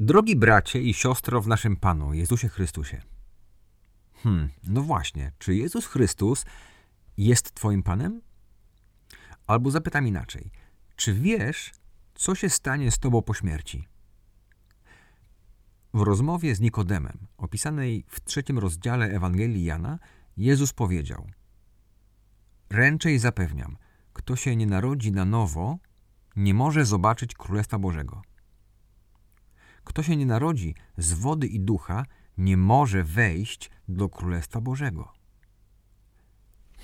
Drogi bracie i siostro w naszym Panu, Jezusie Chrystusie. Hmm, no właśnie, czy Jezus Chrystus jest Twoim Panem? Albo zapytam inaczej, czy wiesz, co się stanie z Tobą po śmierci? W rozmowie z Nikodemem, opisanej w trzecim rozdziale Ewangelii Jana, Jezus powiedział: Ręczę i zapewniam, kto się nie narodzi na nowo, nie może zobaczyć Królestwa Bożego. Kto się nie narodzi z wody i ducha, nie może wejść do Królestwa Bożego.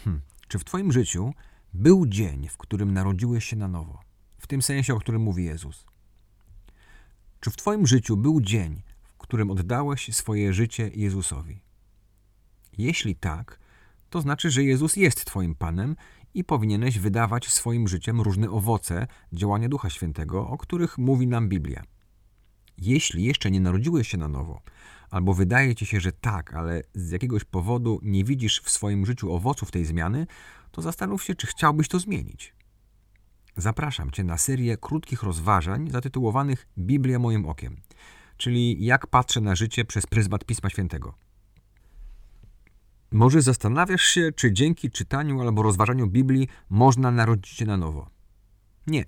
Hm. Czy w Twoim życiu był dzień, w którym narodziłeś się na nowo? W tym sensie, o którym mówi Jezus. Czy w Twoim życiu był dzień, w którym oddałeś swoje życie Jezusowi? Jeśli tak, to znaczy, że Jezus jest Twoim Panem i powinieneś wydawać swoim życiem różne owoce działania Ducha Świętego, o których mówi nam Biblia. Jeśli jeszcze nie narodziłeś się na nowo, albo wydaje ci się, że tak, ale z jakiegoś powodu nie widzisz w swoim życiu owoców tej zmiany, to zastanów się, czy chciałbyś to zmienić. Zapraszam Cię na serię krótkich rozważań zatytułowanych Biblia moim okiem, czyli jak patrzę na życie przez pryzmat Pisma Świętego. Może zastanawiasz się, czy dzięki czytaniu albo rozważaniu Biblii można narodzić się na nowo. Nie.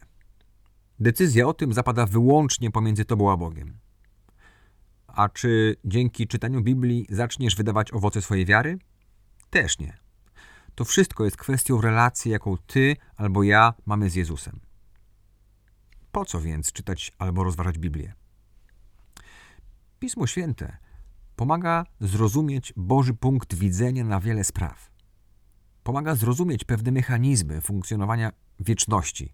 Decyzja o tym zapada wyłącznie pomiędzy Tobą a Bogiem. A czy dzięki czytaniu Biblii zaczniesz wydawać owoce swojej wiary? Też nie. To wszystko jest kwestią relacji, jaką Ty albo ja mamy z Jezusem. Po co więc czytać albo rozważać Biblię? Pismo Święte pomaga zrozumieć Boży punkt widzenia na wiele spraw. Pomaga zrozumieć pewne mechanizmy funkcjonowania wieczności,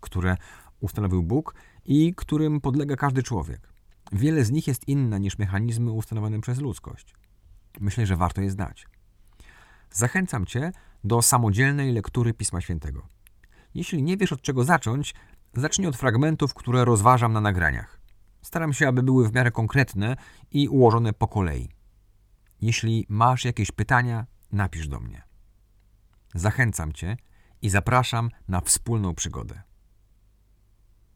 które ustanowił Bóg i którym podlega każdy człowiek. Wiele z nich jest inne niż mechanizmy ustanowione przez ludzkość. Myślę, że warto je znać. Zachęcam Cię do samodzielnej lektury Pisma Świętego. Jeśli nie wiesz od czego zacząć, zacznij od fragmentów, które rozważam na nagraniach. Staram się, aby były w miarę konkretne i ułożone po kolei. Jeśli masz jakieś pytania, napisz do mnie. Zachęcam Cię i zapraszam na wspólną przygodę.